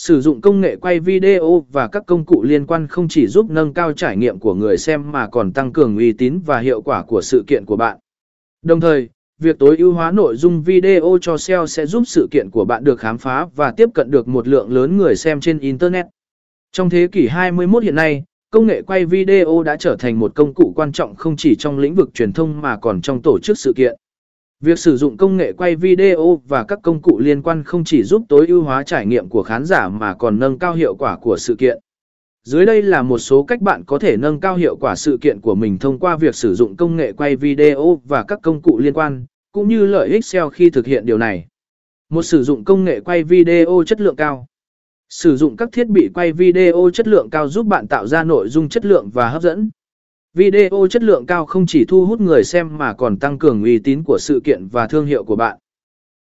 Sử dụng công nghệ quay video và các công cụ liên quan không chỉ giúp nâng cao trải nghiệm của người xem mà còn tăng cường uy tín và hiệu quả của sự kiện của bạn. Đồng thời, việc tối ưu hóa nội dung video cho SEO sẽ giúp sự kiện của bạn được khám phá và tiếp cận được một lượng lớn người xem trên Internet. Trong thế kỷ 21 hiện nay, công nghệ quay video đã trở thành một công cụ quan trọng không chỉ trong lĩnh vực truyền thông mà còn trong tổ chức sự kiện. Việc sử dụng công nghệ quay video và các công cụ liên quan không chỉ giúp tối ưu hóa trải nghiệm của khán giả mà còn nâng cao hiệu quả của sự kiện. Dưới đây là một số cách bạn có thể nâng cao hiệu quả sự kiện của mình thông qua việc sử dụng công nghệ quay video và các công cụ liên quan, cũng như lợi ích SEO khi thực hiện điều này. Một sử dụng công nghệ quay video chất lượng cao. Sử dụng các thiết bị quay video chất lượng cao giúp bạn tạo ra nội dung chất lượng và hấp dẫn. Video chất lượng cao không chỉ thu hút người xem mà còn tăng cường uy tín của sự kiện và thương hiệu của bạn.